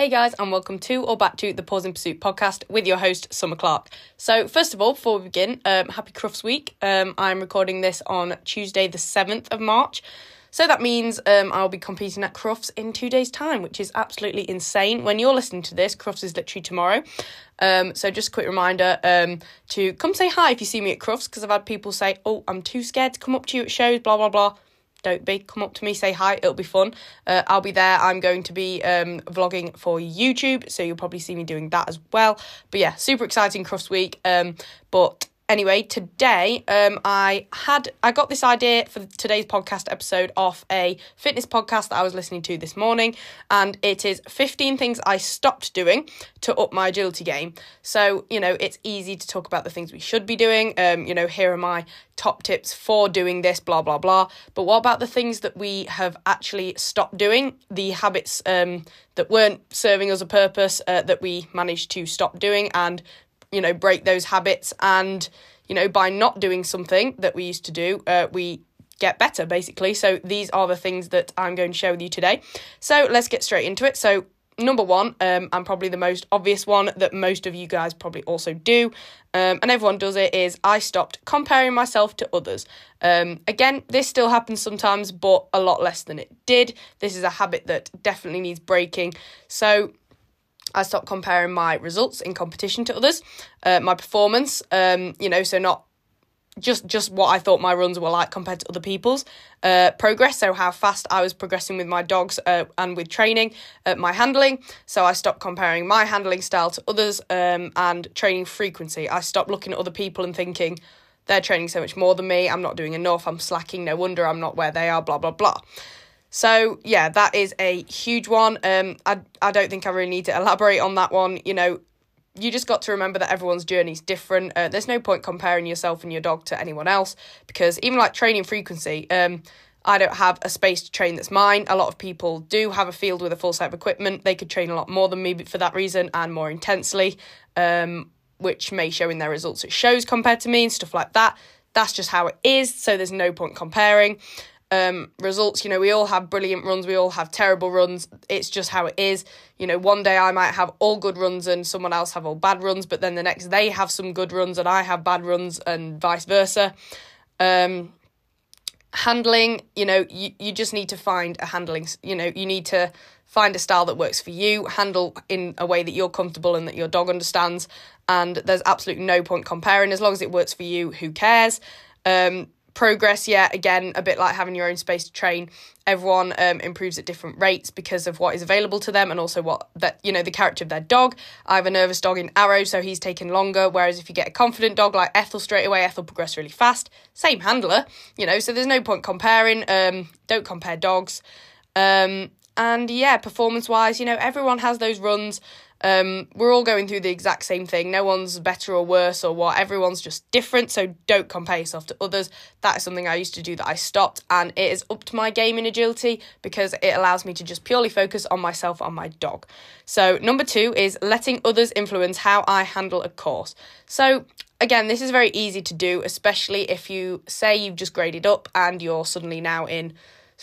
Hey guys, and welcome to or back to the Paws in Pursuit podcast with your host, Summer Clark. So, first of all, before we begin, um, happy Crufts Week. Um, I'm recording this on Tuesday, the 7th of March. So that means um, I'll be competing at Crufts in two days' time, which is absolutely insane. When you're listening to this, Crufts is literally tomorrow. Um, so just a quick reminder um, to come say hi if you see me at Crufts, because I've had people say, oh, I'm too scared to come up to you at shows, blah, blah, blah don't be. Come up to me, say hi. It'll be fun. Uh, I'll be there. I'm going to be um, vlogging for YouTube, so you'll probably see me doing that as well. But yeah, super exciting Crufts Week. Um, but anyway, today um, I had I got this idea for today's podcast episode off a fitness podcast that I was listening to this morning, and it is 15 things I stopped doing to up my agility game. So you know, it's easy to talk about the things we should be doing. Um, you know, here are my top tips for doing this, blah blah blah. But what about the things that we have actually stopped doing? The habits um, that weren't serving us a purpose uh, that we managed to stop doing and you know, break those habits. And, you know, by not doing something that we used to do, uh, we get better basically. So these are the things that I'm going to share with you today. So let's get straight into it. So, number one, um, and probably the most obvious one that most of you guys probably also do, um, and everyone does it, is I stopped comparing myself to others. Um, again, this still happens sometimes, but a lot less than it did. This is a habit that definitely needs breaking. So, I stopped comparing my results in competition to others, uh, my performance, um, you know, so not just just what I thought my runs were like compared to other people's uh, progress. So how fast I was progressing with my dogs uh, and with training, uh, my handling. So I stopped comparing my handling style to others um, and training frequency. I stopped looking at other people and thinking they're training so much more than me. I'm not doing enough. I'm slacking. No wonder I'm not where they are. Blah blah blah. So yeah, that is a huge one. Um, I I don't think I really need to elaborate on that one. You know, you just got to remember that everyone's journey is different. Uh, there's no point comparing yourself and your dog to anyone else because even like training frequency, um, I don't have a space to train that's mine. A lot of people do have a field with a full set of equipment. They could train a lot more than me for that reason and more intensely, um, which may show in their results at shows compared to me and stuff like that. That's just how it is. So there's no point comparing um, results. You know, we all have brilliant runs, we all have terrible runs. It's just how it is. You know, one day I might have all good runs and someone else have all bad runs, but then the next they have some good runs and I have bad runs and vice versa. Um, handling, you know, you, you just need to find a handling, you know, you need to find a style that works for you, handle in a way that you're comfortable and that your dog understands. And there's absolutely no point comparing. As long as it works for you, who cares? Um, progress yet. Again a bit like having your own space to train. Everyone um, improves at different rates because of what is available to them and also what that you know the character of their dog. I have a nervous dog in arrow so he's taking longer whereas if you get a confident dog like ethel straight away ethel progress really fast. Same handler you know so there's no point comparing um, don't compare dogs. Um, and yeah performance wise you know everyone has those runs um, we're all going through the exact same thing. No one's better or worse or what. Everyone's just different. So don't compare yourself to others. That is something I used to do that I stopped, and it is up to my game in agility because it allows me to just purely focus on myself, on my dog. So number two is letting others influence how I handle a course. So again, this is very easy to do, especially if you say you've just graded up and you're suddenly now in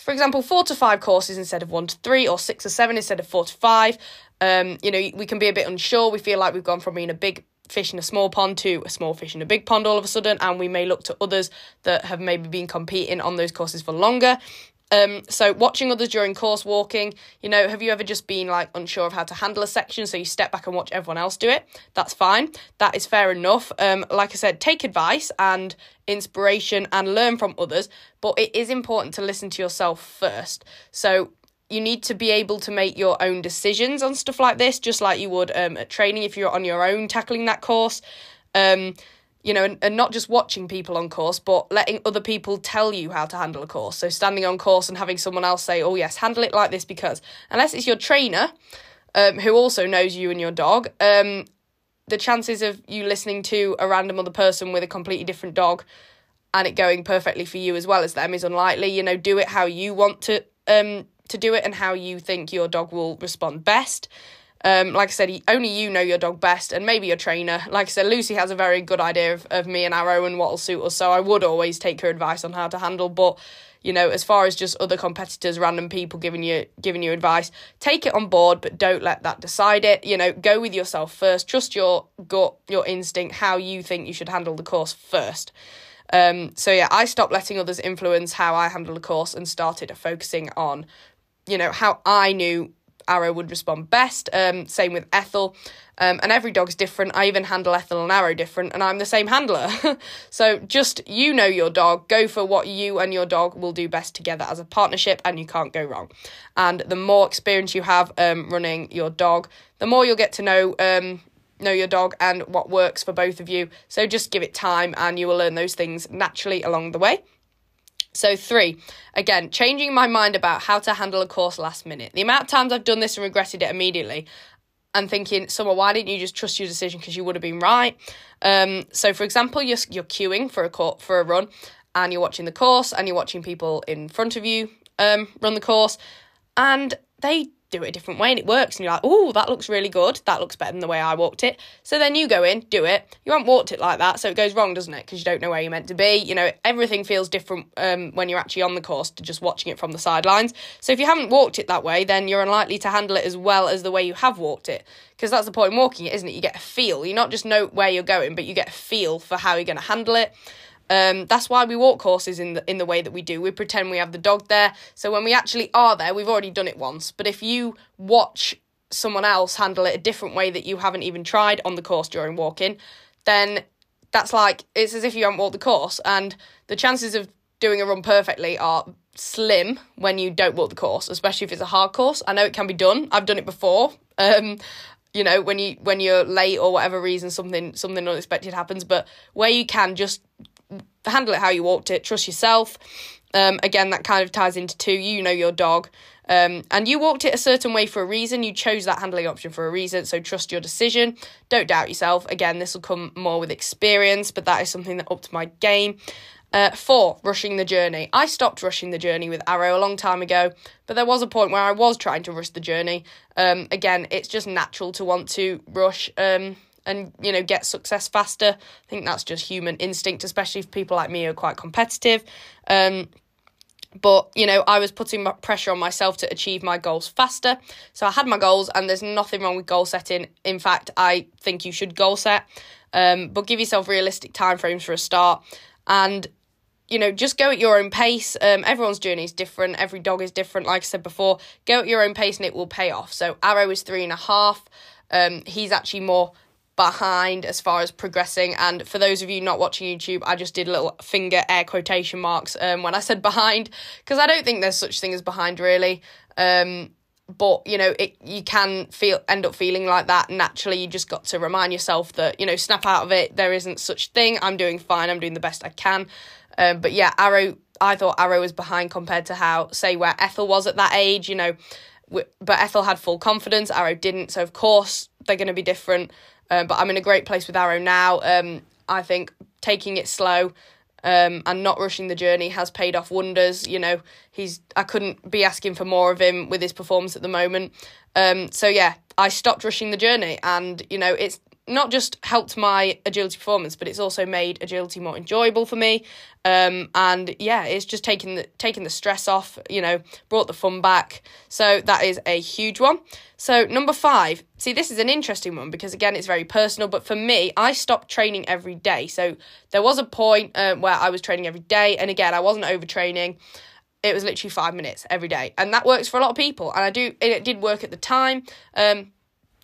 for example, four to five courses instead of one to three, or six or seven instead of four to five. Um, you know, we can be a bit unsure. We feel like we've gone from being a big fish in a small pond to a small fish in a big pond all of a sudden, and we may look to others that have maybe been competing on those courses for longer. Um, so watching others during course walking, you know, have you ever just been like unsure of how to handle a section, so you step back and watch everyone else do it? That's fine. That is fair enough. Um, like I said, take advice and inspiration and learn from others, but it is important to listen to yourself first. So you need to be able to make your own decisions on stuff like this, just like you would um, at training if you're on your own tackling that course. Um, you know, and, and not just watching people on course, but letting other people tell you how to handle a course. So standing on course and having someone else say, oh, yes, handle it like this because, unless it's your trainer um, who also knows you and your dog, um, the chances of you listening to a random other person with a completely different dog and it going perfectly for you as well as them is unlikely. You know, do it how you want to um to do it and how you think your dog will respond best. Um, like I said, only you know your dog best, and maybe your trainer. Like I said, Lucy has a very good idea of, of me and Arrow and what'll suit us, so I would always take her advice on how to handle. But you know, as far as just other competitors, random people giving you giving you advice, take it on board, but don't let that decide it. You know, go with yourself first. Trust your gut, your instinct, how you think you should handle the course first. Um, so yeah, I stopped letting others influence how I handle the course and started focusing on, you know, how I knew Arrow would respond best. Um, same with Ethel. Um, and every dog's different. I even handle Ethel and Arrow different, and I'm the same handler. so just you know your dog, go for what you and your dog will do best together as a partnership, and you can't go wrong. And the more experience you have um, running your dog, the more you'll get to know um, know your dog and what works for both of you. So just give it time, and you will learn those things naturally along the way. So, three, again, changing my mind about how to handle a course last minute. The amount of times I've done this and regretted it immediately and thinking, Summer, why didn't you just trust your decision because you would have been right? Um, so, for example, you're, you're queuing for a court, for a run and you're watching the course and you're watching people in front of you um, run the course and they do it a different way and it works and you're like oh that looks really good. That looks better than the way i walked it. So then you go in do it. You haven't walked it like that so it goes wrong doesn't it? Because you don't know where you're meant to be. You know everything feels different um, when you're actually on the course to just watching it from the sidelines. So if you haven't walked it that way then you're unlikely to handle it as well as the way you have walked it. Because that's the point in walking it isn't it? You get a feel. You not just know where you're going but you get a feel for how you're going to handle it um, that's why we walk horses in the in the way that we do. We pretend we have the dog there. So when we actually are there, we've already done it once. But if you watch someone else handle it a different way that you haven't even tried on the course during walking, then that's like it's as if you haven't walked the course. And the chances of doing a run perfectly are slim when you don't walk the course, especially if it's a hard course. I know it can be done. I've done it before. Um, you know, when you when you're late or whatever reason something something unexpected happens, but where you can just handle it how you walked it, trust yourself. Um, again, that kind of ties into two. You know your dog. Um, and you walked it a certain way for a reason. You chose that handling option for a reason. So trust your decision. Don't doubt yourself. Again, this will come more with experience, but that is something that upped my game. Uh, four, rushing the journey. I stopped rushing the journey with Arrow a long time ago, but there was a point where I was trying to rush the journey. Um, again, it's just natural to want to rush. Um, and you know get success faster. I think that's just human instinct, especially if people like me are quite competitive. Um, but you know i was putting pressure on myself to achieve my goals faster. So i had my goals and there's nothing wrong with goal setting. In fact i think you should goal set. Um, but give yourself realistic timeframes for a start. And you know just go at your own pace. Um, everyone's journey is different. Every dog is different. Like i said before go at your own pace and it will pay off. So arrow is three and a half. Um, he's actually more behind as far as progressing. And for those of you not watching YouTube, I just did little finger air quotation marks um, when I said behind because I don't think there's such thing as behind really. Um, but you know, it you can feel end up feeling like that naturally. You just got to remind yourself that you know, snap out of it. There isn't such thing. I'm doing fine. I'm doing the best I can. Um, but yeah, Arrow. I thought Arrow was behind compared to how say where Ethel was at that age. You know, but Ethel had full confidence. Arrow didn't. So of course they're going to be different. Um, but I'm in a great place with Arrow now. Um, I think taking it slow um, and not rushing the journey has paid off wonders. You know, he's I couldn't be asking for more of him with his performance at the moment. Um, so yeah, I stopped rushing the journey, and you know, it's not just helped my agility performance, but it's also made agility more enjoyable for me. Um, and yeah, it's just taking the taking the stress off. You know, brought the fun back. So that is a huge one. So number five. See, this is an interesting one because again, it's very personal. But for me, I stopped training every day. So there was a point uh, where I was training every day, and again, I wasn't overtraining. It was literally five minutes every day, and that works for a lot of people. And I do, it did work at the time. Um,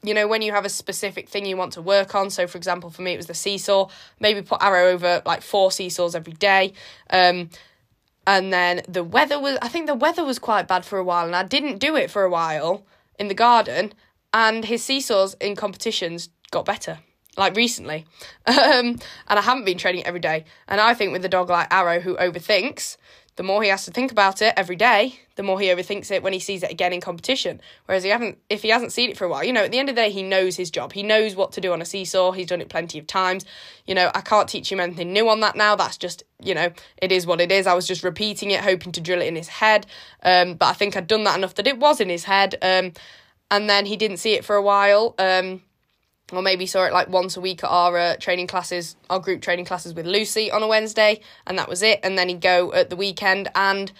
you know, when you have a specific thing you want to work on. So, for example, for me, it was the seesaw. Maybe put arrow over like four seesaws every day. Um, and then the weather was, I think the weather was quite bad for a while, and I didn't do it for a while in the garden. And his seesaws in competitions got better, like recently. Um, and I haven't been training every day. And I think with a dog like Arrow who overthinks, the more he has to think about it every day, the more he overthinks it when he sees it again in competition. Whereas he haven't, if he hasn't seen it for a while, you know, at the end of the day, he knows his job. He knows what to do on a seesaw. He's done it plenty of times. You know, I can't teach him anything new on that now. That's just, you know, it is what it is. I was just repeating it, hoping to drill it in his head. Um, but I think I'd done that enough that it was in his head. Um, and then he didn't see it for a while. Um, or maybe saw it like once a week at our uh, training classes, our group training classes with Lucy on a Wednesday, and that was it. And then he'd go at the weekend, and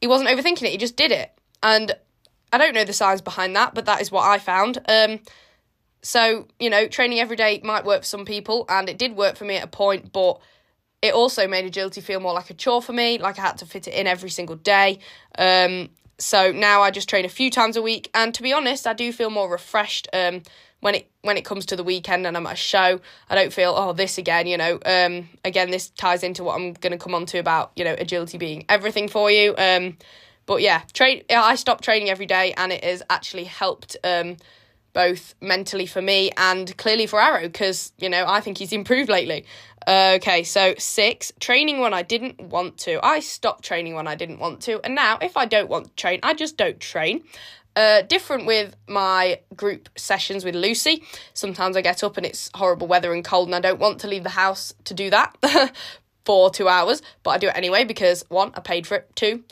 he wasn't overthinking it; he just did it. And I don't know the science behind that, but that is what I found. Um, so you know, training every day might work for some people, and it did work for me at a point, but it also made agility feel more like a chore for me, like I had to fit it in every single day. Um, so now I just train a few times a week, and to be honest, I do feel more refreshed. Um, when it when it comes to the weekend and I'm at a show, I don't feel oh this again. You know, um, again this ties into what I'm going to come on to about you know agility being everything for you. Um, but yeah, train. I stopped training every day, and it has actually helped. Um, both mentally for me and clearly for Arrow because you know I think he's improved lately. Uh, okay, so six training when I didn't want to. I stopped training when I didn't want to, and now if I don't want to train, I just don't train. Uh, different with my group sessions with Lucy. Sometimes I get up and it's horrible weather and cold, and I don't want to leave the house to do that for two hours, but I do it anyway because one, I paid for it. Two,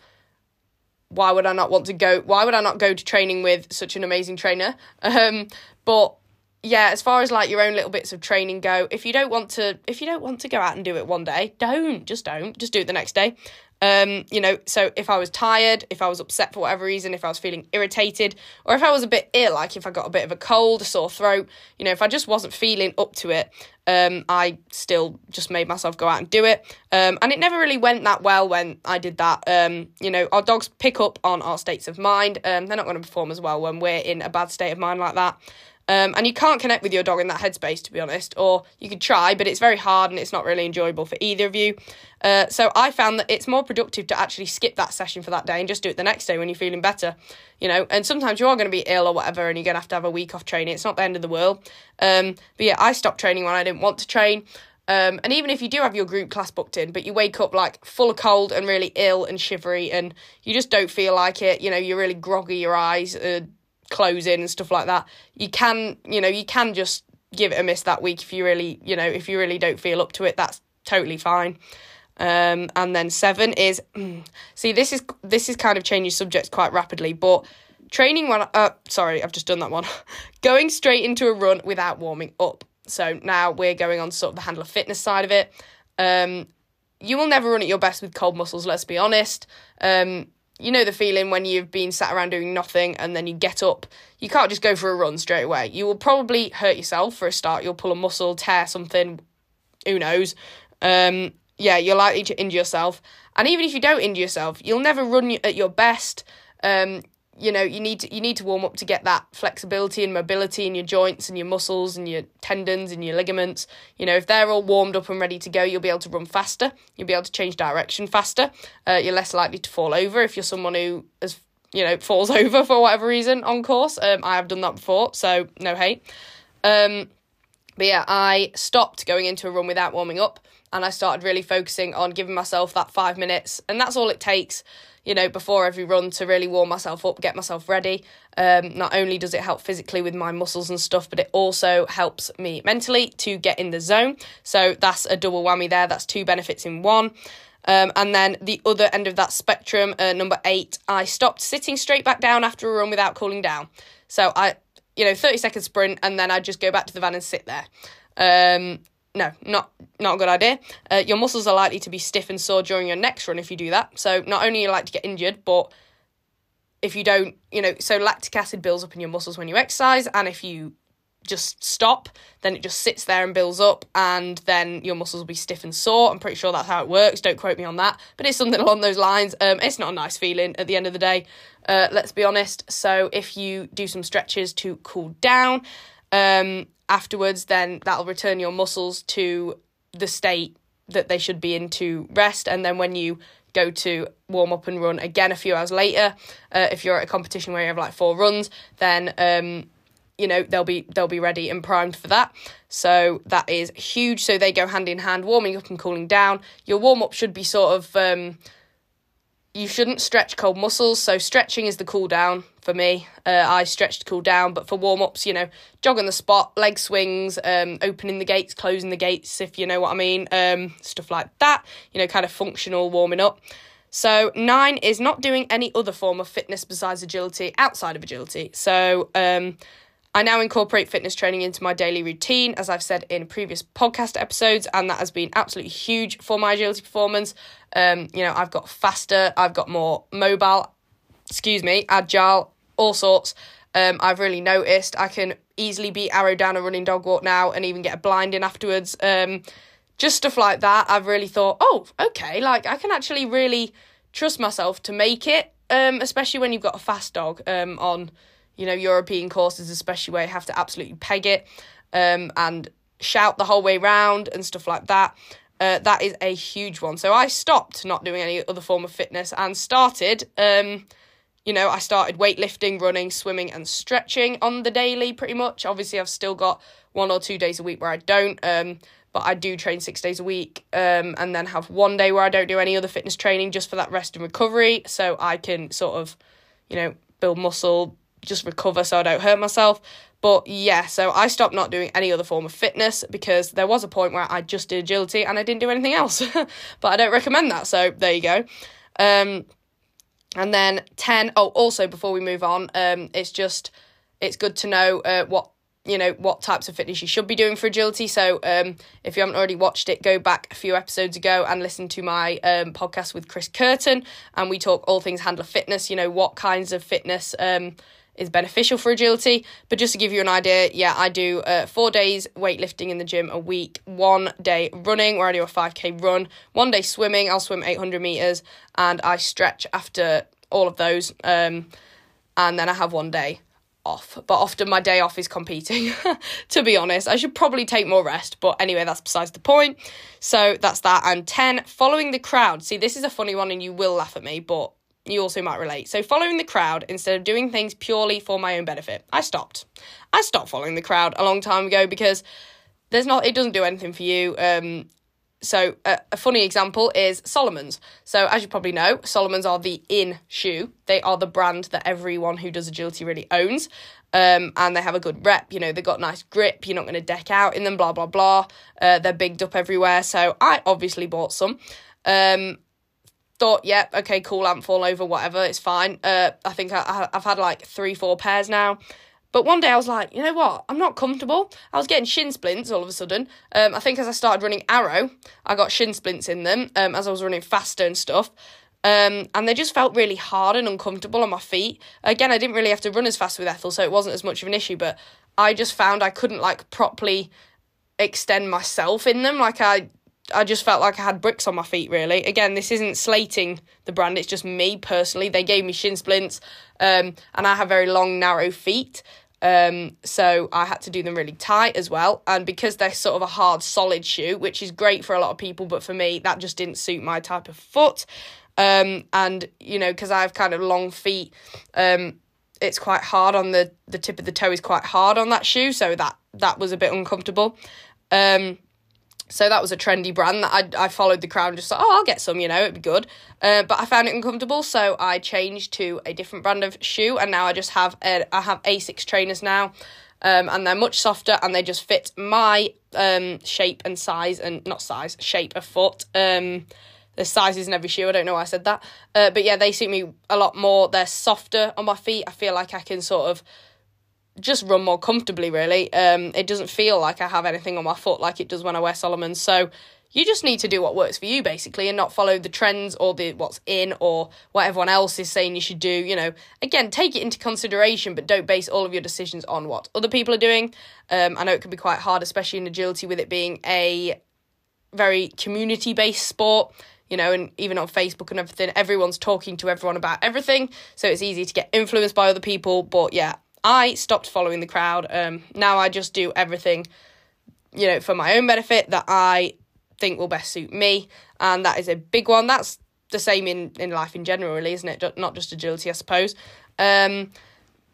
why would I not want to go? Why would I not go to training with such an amazing trainer? Um, but yeah, as far as like your own little bits of training go, if you don't want to, if you don't want to go out and do it one day, don't just don't just do it the next day. Um, you know, so if I was tired, if I was upset for whatever reason, if I was feeling irritated, or if I was a bit ill, like if I got a bit of a cold, a sore throat, you know, if I just wasn't feeling up to it, um, I still just made myself go out and do it. Um, and it never really went that well when I did that. Um, you know, our dogs pick up on our states of mind. Um, they're not going to perform as well when we're in a bad state of mind like that. Um, and you can't connect with your dog in that headspace, to be honest, or you could try, but it's very hard and it's not really enjoyable for either of you. Uh, so I found that it's more productive to actually skip that session for that day and just do it the next day when you're feeling better, you know. And sometimes you are going to be ill or whatever, and you're going to have to have a week off training. It's not the end of the world. Um, but yeah, I stopped training when I didn't want to train. Um, and even if you do have your group class booked in, but you wake up like full of cold and really ill and shivery, and you just don't feel like it, you know, you're really groggy, your eyes are closing and stuff like that, you can, you know, you can just give it a miss that week if you really, you know, if you really don't feel up to it, that's totally fine. Um, and then seven is, see, this is this is kind of changing subjects quite rapidly, but training when, uh, sorry, I've just done that one. going straight into a run without warming up. So now we're going on sort of the handler fitness side of it. Um, you will never run at your best with cold muscles, let's be honest. Um, you know the feeling when you've been sat around doing nothing and then you get up. You can't just go for a run straight away. You will probably hurt yourself for a start. You'll pull a muscle, tear something, who knows. Um, yeah, you're likely to injure yourself. And even if you don't injure yourself, you'll never run at your best. Um, you know you need to you need to warm up to get that flexibility and mobility in your joints and your muscles and your tendons and your ligaments. You know if they're all warmed up and ready to go you'll be able to run faster. You'll be able to change direction faster. Uh, you're less likely to fall over if you're someone who has you know falls over for whatever reason on course. Um, i have done that before so no hate. Um, but yeah i stopped going into a run without warming up and i started really focusing on giving myself that five minutes and that's all it takes you know, before every run to really warm myself up, get myself ready. Um, not only does it help physically with my muscles and stuff, but it also helps me mentally to get in the zone. So that's a double whammy there. That's two benefits in one. Um, and then the other end of that spectrum, uh, number eight, I stopped sitting straight back down after a run without cooling down. So I, you know, 30 second sprint, and then I just go back to the van and sit there. Um, no, not not a good idea. Uh, your muscles are likely to be stiff and sore during your next run if you do that. So not only you like to get injured, but if you don't, you know, so lactic acid builds up in your muscles when you exercise, and if you just stop, then it just sits there and builds up, and then your muscles will be stiff and sore. I'm pretty sure that's how it works. Don't quote me on that, but it's something along those lines. Um, it's not a nice feeling at the end of the day. Uh, let's be honest. So if you do some stretches to cool down, um, afterwards, then that'll return your muscles to the state that they should be in to rest. And then when you go to warm up and run again a few hours later, uh, if you're at a competition where you have like four runs, then um, you know they'll be they'll be ready and primed for that. So that is huge. So they go hand in hand, warming up and cooling down. Your warm up should be sort of um, you shouldn't stretch cold muscles. So stretching is the cool down for me. Uh, I stretch to cool down, but for warm ups, you know, jog on the spot, leg swings, um, opening the gates, closing the gates, if you know what I mean, um, stuff like that. You know, kind of functional warming up. So, nine is not doing any other form of fitness besides agility outside of agility. So, um, I now incorporate fitness training into my daily routine, as I've said in previous podcast episodes, and that has been absolutely huge for my agility performance. Um, you know, I've got faster, I've got more mobile, excuse me, agile, all sorts. Um, I've really noticed I can easily beat arrow down a running dog walk now and even get a blind in afterwards. Um, just stuff like that. I've really thought, oh, okay, like I can actually really trust myself to make it. Um, especially when you've got a fast dog um, on, you know, European courses, especially where you have to absolutely peg it um, and shout the whole way round and stuff like that. Uh, that is a huge one. So I stopped not doing any other form of fitness and started um, you know, I started weightlifting, running, swimming, and stretching on the daily pretty much. Obviously, I've still got one or two days a week where I don't, um, but I do train six days a week um, and then have one day where I don't do any other fitness training just for that rest and recovery so I can sort of, you know, build muscle, just recover so I don't hurt myself. But yeah, so I stopped not doing any other form of fitness because there was a point where I just did agility and I didn't do anything else. but I don't recommend that, so there you go. Um, and then 10, oh, also before we move on, um, it's just, it's good to know uh, what, you know, what types of fitness you should be doing for agility. So um, if you haven't already watched it, go back a few episodes ago and listen to my um, podcast with Chris Curtin. And we talk all things handler fitness, you know, what kinds of fitness um, is beneficial for agility. But just to give you an idea, yeah, I do uh, four days weightlifting in the gym a week, one day running where I do a 5k run, one day swimming, I'll swim 800 meters, and I stretch after all of those. Um, and then I have one day off. But often my day off is competing, to be honest. I should probably take more rest, but anyway, that's besides the point. So that's that. And 10, following the crowd. See, this is a funny one and you will laugh at me, but you also might relate. So, following the crowd instead of doing things purely for my own benefit. I stopped. I stopped following the crowd a long time ago because there's not, it doesn't do anything for you. Um, so, a, funny example is Salomon's. So, as you probably know, Salomon's are the in shoe. They are the brand that everyone who does agility really owns. Um, and they have a good rep. You know, they've got nice grip. You're not going to deck out in them, blah, blah, blah. Uh, they're bigged up everywhere. So, I obviously bought some. Um, thought, yep, yeah, okay, cool, amp fall over, whatever, it's fine. Uh, I think I, I've had like three, four pairs now. But one day I was like, you know what? I'm not comfortable. I was getting shin splints all of a sudden. Um, I think as I started running arrow, I got shin splints in them um, as I was running faster and stuff. Um, and they just felt really hard and uncomfortable on my feet. Again, I didn't really have to run as fast with Ethel, so it wasn't as much of an issue. But I just found I couldn't like properly extend myself in them. Like I I just felt like I had bricks on my feet, really. Again, this isn't slating the brand, it's just me personally. They gave me shin splints, um, and I have very long, narrow feet. Um, so I had to do them really tight as well. And because they're sort of a hard, solid shoe, which is great for a lot of people, but for me, that just didn't suit my type of foot. Um, and, you know, because I have kind of long feet, um, it's quite hard on the, the tip of the toe is quite hard on that shoe. So that, that was a bit uncomfortable. Um, so that was a trendy brand that I, I followed the crowd just thought, oh, I'll get some, you know, it'd be good. Uh, but I found it uncomfortable, so I changed to a different brand of shoe, and now I just have a, I have Asics trainers now, um, and they're much softer and they just fit my um, shape and size and not size shape of foot. Um, sizes in every shoe. I don't know why I said that, uh, but yeah, they suit me a lot more. They're softer on my feet. I feel like I can sort of just run more comfortably really um it doesn't feel like i have anything on my foot like it does when i wear Salomon so you just need to do what works for you basically and not follow the trends or the what's in or what everyone else is saying you should do you know again take it into consideration but don't base all of your decisions on what other people are doing um i know it can be quite hard especially in agility with it being a very community based sport you know, and even on Facebook and everything, everyone's talking to everyone about everything. So it's easy to get influenced by other people. But yeah, I stopped following the crowd. Um, now I just do everything, you know, for my own benefit that I think will best suit me, and that is a big one. That's the same in in life in general, really, isn't it? Not just agility, I suppose. Um,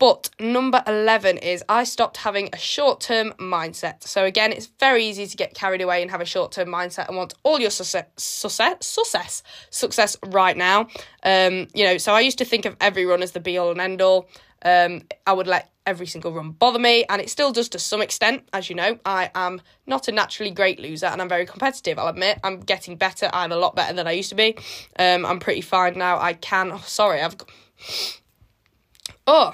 but number 11 is I stopped having a short term mindset. So, again, it's very easy to get carried away and have a short term mindset and want all your success, success, success, success right now. Um, you know, so I used to think of every run as the be all and end all. Um, I would let every single run bother me, and it still does to some extent. As you know, I am not a naturally great loser, and I'm very competitive. I'll admit I'm getting better. I'm a lot better than I used to be. Um, I'm pretty fine now. I can. Oh, sorry, I've. Oh,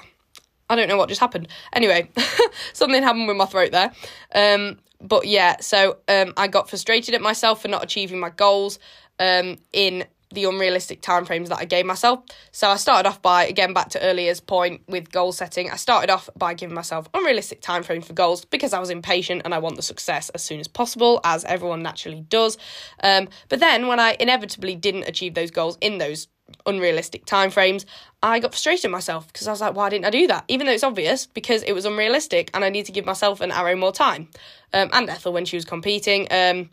I don't know what just happened. Anyway, something happened with my throat there. Um, but yeah, so um, I got frustrated at myself for not achieving my goals um, in the unrealistic timeframes that I gave myself. So I started off by, again, back to earlier's point with goal setting, I started off by giving myself unrealistic timeframes for goals because I was impatient and I want the success as soon as possible, as everyone naturally does. Um, but then when I inevitably didn't achieve those goals in those unrealistic timeframes, I got frustrated with myself because I was like, why didn't I do that? Even though it's obvious because it was unrealistic and I need to give myself an arrow more time. Um, and Ethel when she was competing. Um,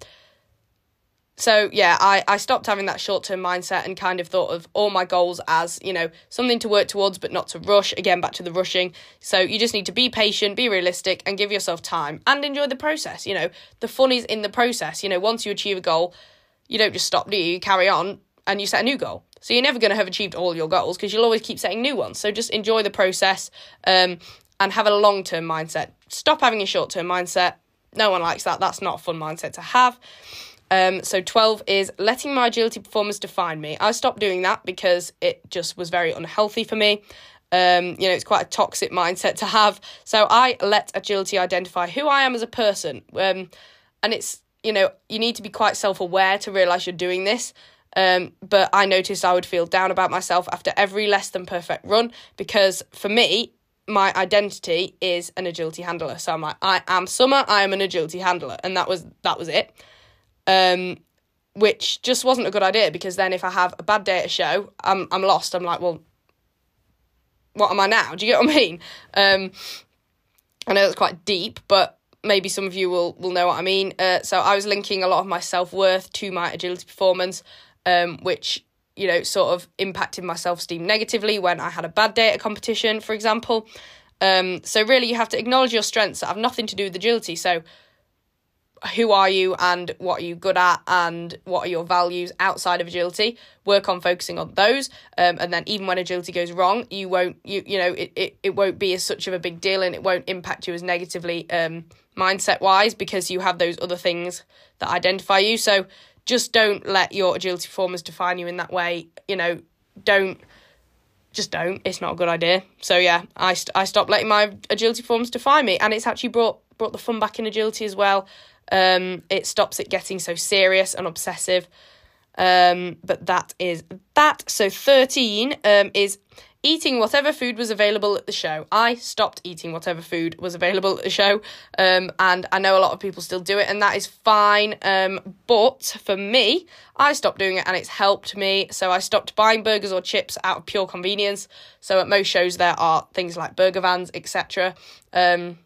so yeah, I, I stopped having that short term mindset and kind of thought of all my goals as, you know, something to work towards but not to rush. Again, back to the rushing. So you just need to be patient, be realistic, and give yourself time and enjoy the process. You know, the fun is in the process. You know, once you achieve a goal, you don't just stop, do you? You carry on and you set a new goal. So you're never going to have achieved all your goals because you'll always keep setting new ones. So just enjoy the process um, and have a long term mindset. Stop having a short term mindset. No one likes that. That's not a fun mindset to have. Um, so 12 is letting my agility performance define me. I stopped doing that because it just was very unhealthy for me. Um, you know, it's quite a toxic mindset to have. So I let agility identify who I am as a person. Um, and it's, you know, you need to be quite self aware to realize you're doing this. Um, but I noticed I would feel down about myself after every less than perfect run because for me, my identity is an agility handler. So I'm like, I am Summer, I am an agility handler, and that was that was it um, which just wasn't a good idea because then if I have a bad day at a show, I'm I'm lost. I'm like, well, what am I now? Do you get what I mean? Um, I know that's quite deep, but maybe some of you will will know what I mean. Uh, so I was linking a lot of my self worth to my agility performance, um, which you know sort of impacted my self esteem negatively when I had a bad day at a competition, for example. Um, so really, you have to acknowledge your strengths that have nothing to do with agility. So who are you and what are you good at and what are your values outside of agility work on focusing on those. Um, and then even when agility goes wrong you won't you you know it, it, it won't be as such of a big deal and it won't impact you as negatively um, mindset wise because you have those other things that identify you. So just don't let your agility performance define you in that way. You know don't just don't. It's not a good idea. So yeah i, st- I stopped letting my agility forms define me and it's actually brought brought the fun back in agility as well um, it stops it getting so serious and obsessive. Um, but that is that. So 13 um, is eating whatever food was available at the show. I stopped eating whatever food was available at the show, um, and I know a lot of people still do it, and that is fine. Um, but for me, I stopped doing it, and it's helped me. So I stopped buying burgers or chips out of pure convenience. So at most shows, there are things like burger vans, etc. Um,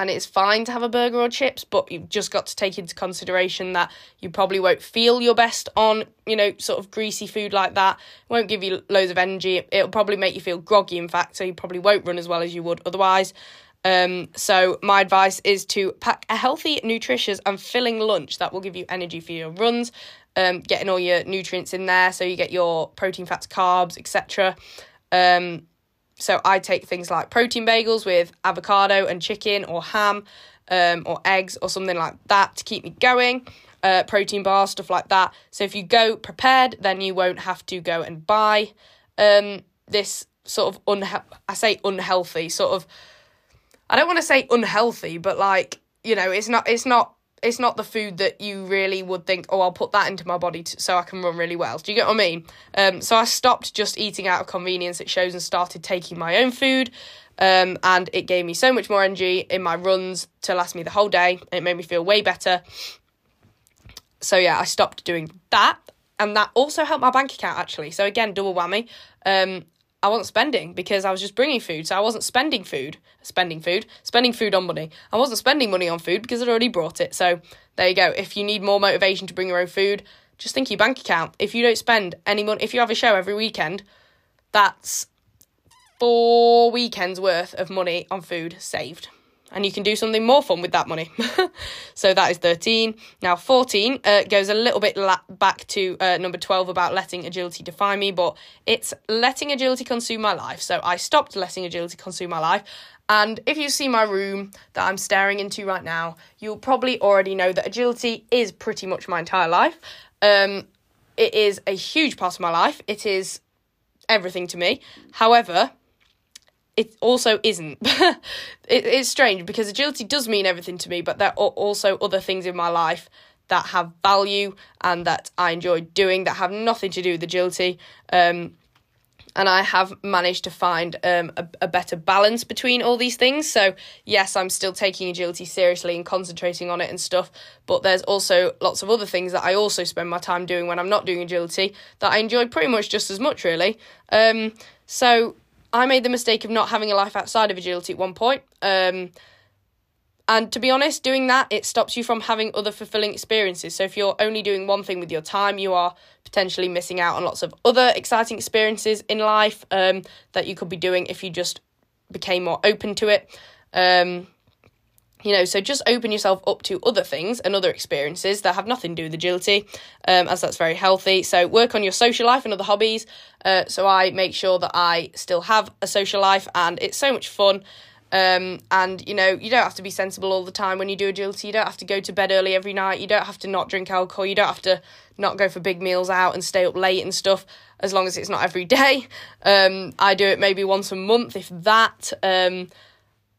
and it's fine to have a burger or chips, but you've just got to take into consideration that you probably won't feel your best on, you know, sort of greasy food like that. It won't give you loads of energy. It'll probably make you feel groggy, in fact, so you probably won't run as well as you would otherwise. Um, so my advice is to pack a healthy, nutritious, and filling lunch that will give you energy for your runs. Um, getting all your nutrients in there, so you get your protein, fats, carbs, etc. Um, so I take things like protein bagels with avocado and chicken or ham um, or eggs or something like that to keep me going. Uh, protein bar, stuff like that. So if you go prepared, then you won't have to go and buy um, this sort of unhe- I say unhealthy sort of. I don't want to say unhealthy, but like you know, it's not it's not it's not the food that you really would think, oh, I'll put that into my body to, so I can run really well. Do you get what I mean? Um, so I stopped just eating out of convenience at shows and started taking my own food. Um, and it gave me so much more energy in my runs to last me the whole day. It made me feel way better. So yeah, I stopped doing that. And that also helped my bank account actually. So again, double whammy. Um, I wasn't spending because I was just bringing food. So I wasn't spending food, spending food, spending food on money. I wasn't spending money on food because I'd already brought it. So there you go. If you need more motivation to bring your own food, just think your bank account. If you don't spend any money, if you have a show every weekend, that's four weekends worth of money on food saved. And you can do something more fun with that money. so that is 13. Now, 14 uh, goes a little bit la- back to uh, number 12 about letting agility define me, but it's letting agility consume my life. So I stopped letting agility consume my life. And if you see my room that I'm staring into right now, you'll probably already know that agility is pretty much my entire life. Um, it is a huge part of my life. It is everything to me. However, it also isn't. it, it's strange because agility does mean everything to me, but there are also other things in my life that have value and that I enjoy doing that have nothing to do with agility. Um, and I have managed to find um, a, a, better balance between all these things. So, yes, I'm still taking agility seriously and concentrating on it and stuff, but there's also lots of other things that I also spend my time doing when I'm not doing agility that I enjoy pretty much just as much, really. Um, so, I made the mistake of not having a life outside of agility at one point. Um, and to be honest, doing that, it stops you from having other fulfilling experiences. So if you're only doing one thing with your time, you are potentially missing out on lots of other exciting experiences in life um, that you could be doing if you just became more open to it. Um, you know, so just open yourself up to other things and other experiences that have nothing to do with agility, um, as that's very healthy. So work on your social life and other hobbies. Uh, so I make sure that I still have a social life, and it's so much fun. Um, and you know, you don't have to be sensible all the time when you do agility. You don't have to go to bed early every night. You don't have to not drink alcohol. You don't have to not go for big meals out and stay up late and stuff. As long as it's not every day. Um, I do it maybe once a month, if that.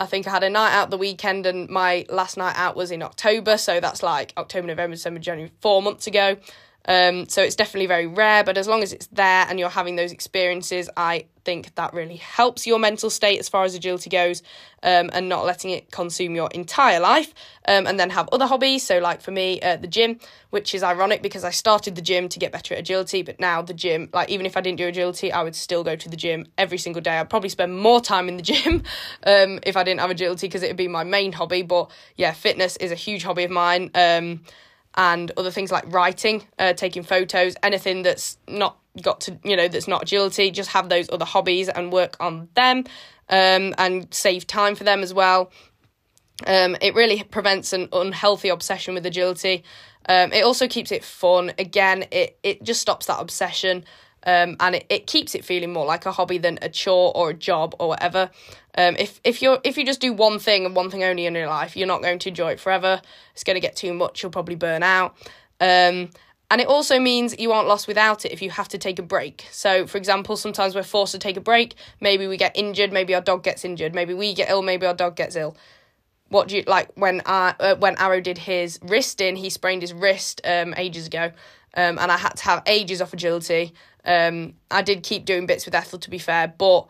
I think I had a night out the weekend, and my last night out was in October, so that's like October, November, December, January, four months ago. Um, so it's definitely very rare, but as long as it's there and you're having those experiences, I think that really helps your mental state as far as agility goes um, and not letting it consume your entire life. Um, and then have other hobbies. So, like for me, uh, the gym, which is ironic because I started the gym to get better at agility, but now the gym, like even if I didn't do agility, I would still go to the gym every single day. I'd probably spend more time in the gym um, if I didn't have agility because it would be my main hobby. But yeah, fitness is a huge hobby of mine. And other things like writing, uh, taking photos, anything that's not got to, you know, that's not agility, just have those other hobbies and work on them um, and save time for them as well. Um, it really prevents an unhealthy obsession with agility. Um, it also keeps it fun. Again, it, it just stops that obsession um, and it, it keeps it feeling more like a hobby than a chore or a job or whatever. Um, if if you're if you just do one thing and one thing only in your life, you're not going to enjoy it forever. It's going to get too much. You'll probably burn out. Um, and it also means you aren't lost without it if you have to take a break. So, for example, sometimes we're forced to take a break. Maybe we get injured. Maybe our dog gets injured. Maybe we get ill. Maybe our dog gets ill. What do you like when I uh, when Arrow did his wrist in? He sprained his wrist um, ages ago, um, and I had to have ages off agility. Um, I did keep doing bits with Ethel, to be fair, but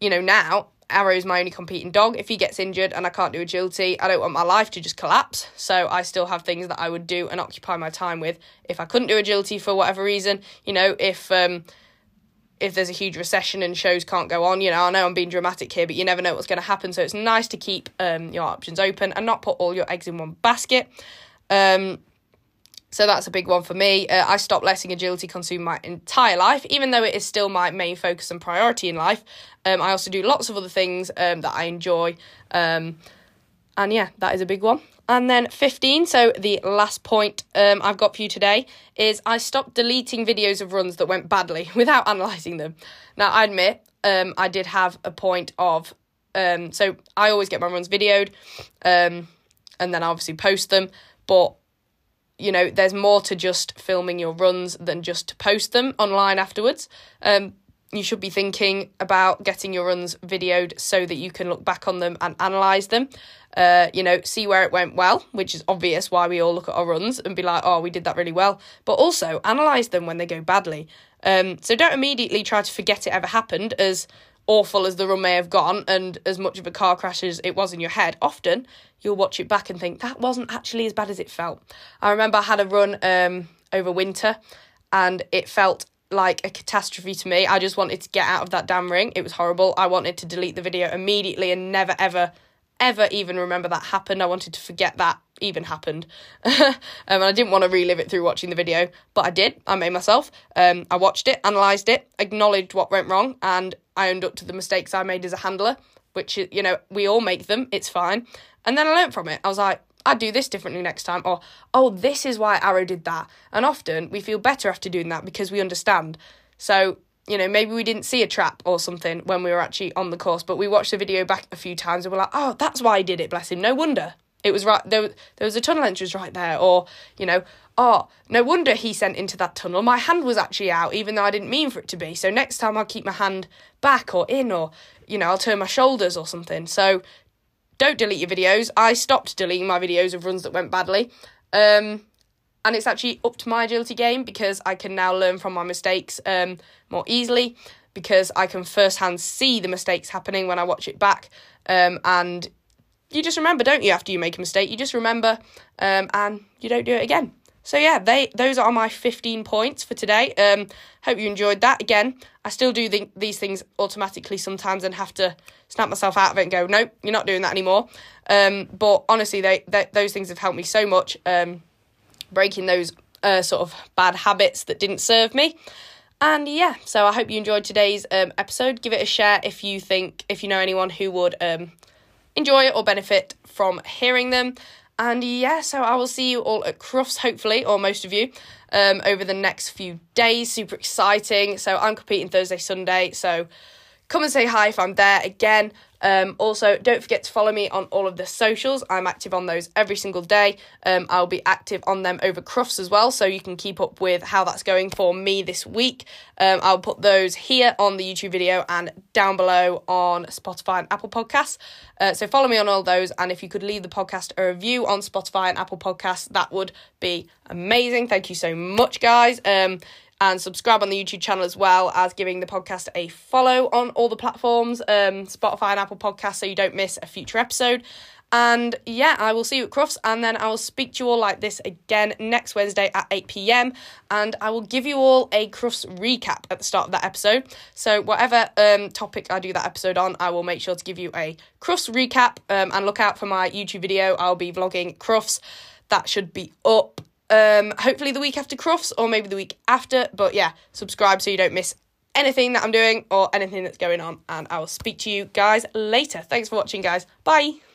you know now Arrow is my only competing dog. If he gets injured and I can't do agility, I don't want my life to just collapse. So I still have things that I would do and occupy my time with. If I couldn't do agility for whatever reason, you know, if um, if there's a huge recession and shows can't go on, you know, I know I'm being dramatic here, but you never know what's going to happen. So it's nice to keep um, your options open and not put all your eggs in one basket. Um, so that's a big one for me. Uh, I stopped letting agility consume my entire life, even though it is still my main focus and priority in life. Um, I also do lots of other things um, that I enjoy. Um, and yeah, that is a big one. And then 15, so the last point um, I've got for you today is I stopped deleting videos of runs that went badly without analysing them. Now, I admit um, I did have a point of, um, so I always get my runs videoed and then I obviously post them, but you know, there's more to just filming your runs than just to post them online afterwards. Um, you should be thinking about getting your runs videoed so that you can look back on them and analyze them. Uh, you know, see where it went well, which is obvious why we all look at our runs and be like, oh, we did that really well. But also analyze them when they go badly. Um, so don't immediately try to forget it ever happened, as awful as the run may have gone and as much of a car crash as it was in your head. Often you'll watch it back and think that wasn't actually as bad as it felt. I remember I had a run um, over winter and it felt like a catastrophe to me. I just wanted to get out of that damn ring. It was horrible. I wanted to delete the video immediately and never ever ever even remember that happened. I wanted to forget that even happened. um, and I didn't want to relive it through watching the video, but I did. I made myself. Um, I watched it, analysed it, acknowledged what went wrong, and I owned up to the mistakes I made as a handler which you know we all make them. It's fine. And then I learned from it. I was like, I'd do this differently next time, or oh, this is why Arrow did that. And often we feel better after doing that because we understand. So you know, maybe we didn't see a trap or something when we were actually on the course, but we watched the video back a few times and we're like, oh, that's why he did it, bless him. No wonder. It was right there. There was a tunnel entrance right there, or you know, oh, no wonder he sent into that tunnel. My hand was actually out, even though I didn't mean for it to be. So next time I'll keep my hand back or in, or you know, I'll turn my shoulders or something. So don't delete your videos. I stopped deleting my videos of runs that went badly. Um, and it's actually up to my agility game because I can now learn from my mistakes um, more easily because I can firsthand see the mistakes happening when I watch it back. Um, and you just remember, don't you, after you make a mistake? You just remember um, and you don't do it again. So yeah, they those are my 15 points for today. Um, hope you enjoyed that. Again, I still do th- these things automatically sometimes and have to snap myself out of it and go, nope, you're not doing that anymore. Um, but honestly, they, they those things have helped me so much. Um, breaking those uh, sort of bad habits that didn't serve me. And yeah, so I hope you enjoyed today's um, episode. Give it a share if you think, if you know anyone who would um, enjoy or benefit from hearing them. And yeah, so I will see you all at Crufts, hopefully, or most of you, um, over the next few days. Super exciting. So I'm competing Thursday, Sunday. So come and say hi if I'm there again. Um, also, don't forget to follow me on all of the socials. I'm active on those every single day. Um, I'll be active on them over Crufts as well, so you can keep up with how that's going for me this week. Um, I'll put those here on the YouTube video and down below on Spotify and Apple Podcasts. Uh, so follow me on all those, and if you could leave the podcast a review on Spotify and Apple Podcasts, that would be amazing. Thank you so much, guys. Um, and subscribe on the YouTube channel as well as giving the podcast a follow on all the platforms, um, Spotify and Apple Podcasts, so you don't miss a future episode. And yeah, I will see you at Crufts, and then I will speak to you all like this again next Wednesday at 8 pm. And I will give you all a Crufts recap at the start of that episode. So, whatever um, topic I do that episode on, I will make sure to give you a Crufts recap. Um, and look out for my YouTube video. I'll be vlogging Crufts. That should be up um, hopefully the week after Crufts or maybe the week after. But yeah, subscribe so you don't miss anything that I'm doing or anything that's going on. And I will speak to you guys later. Thanks for watching, guys. Bye.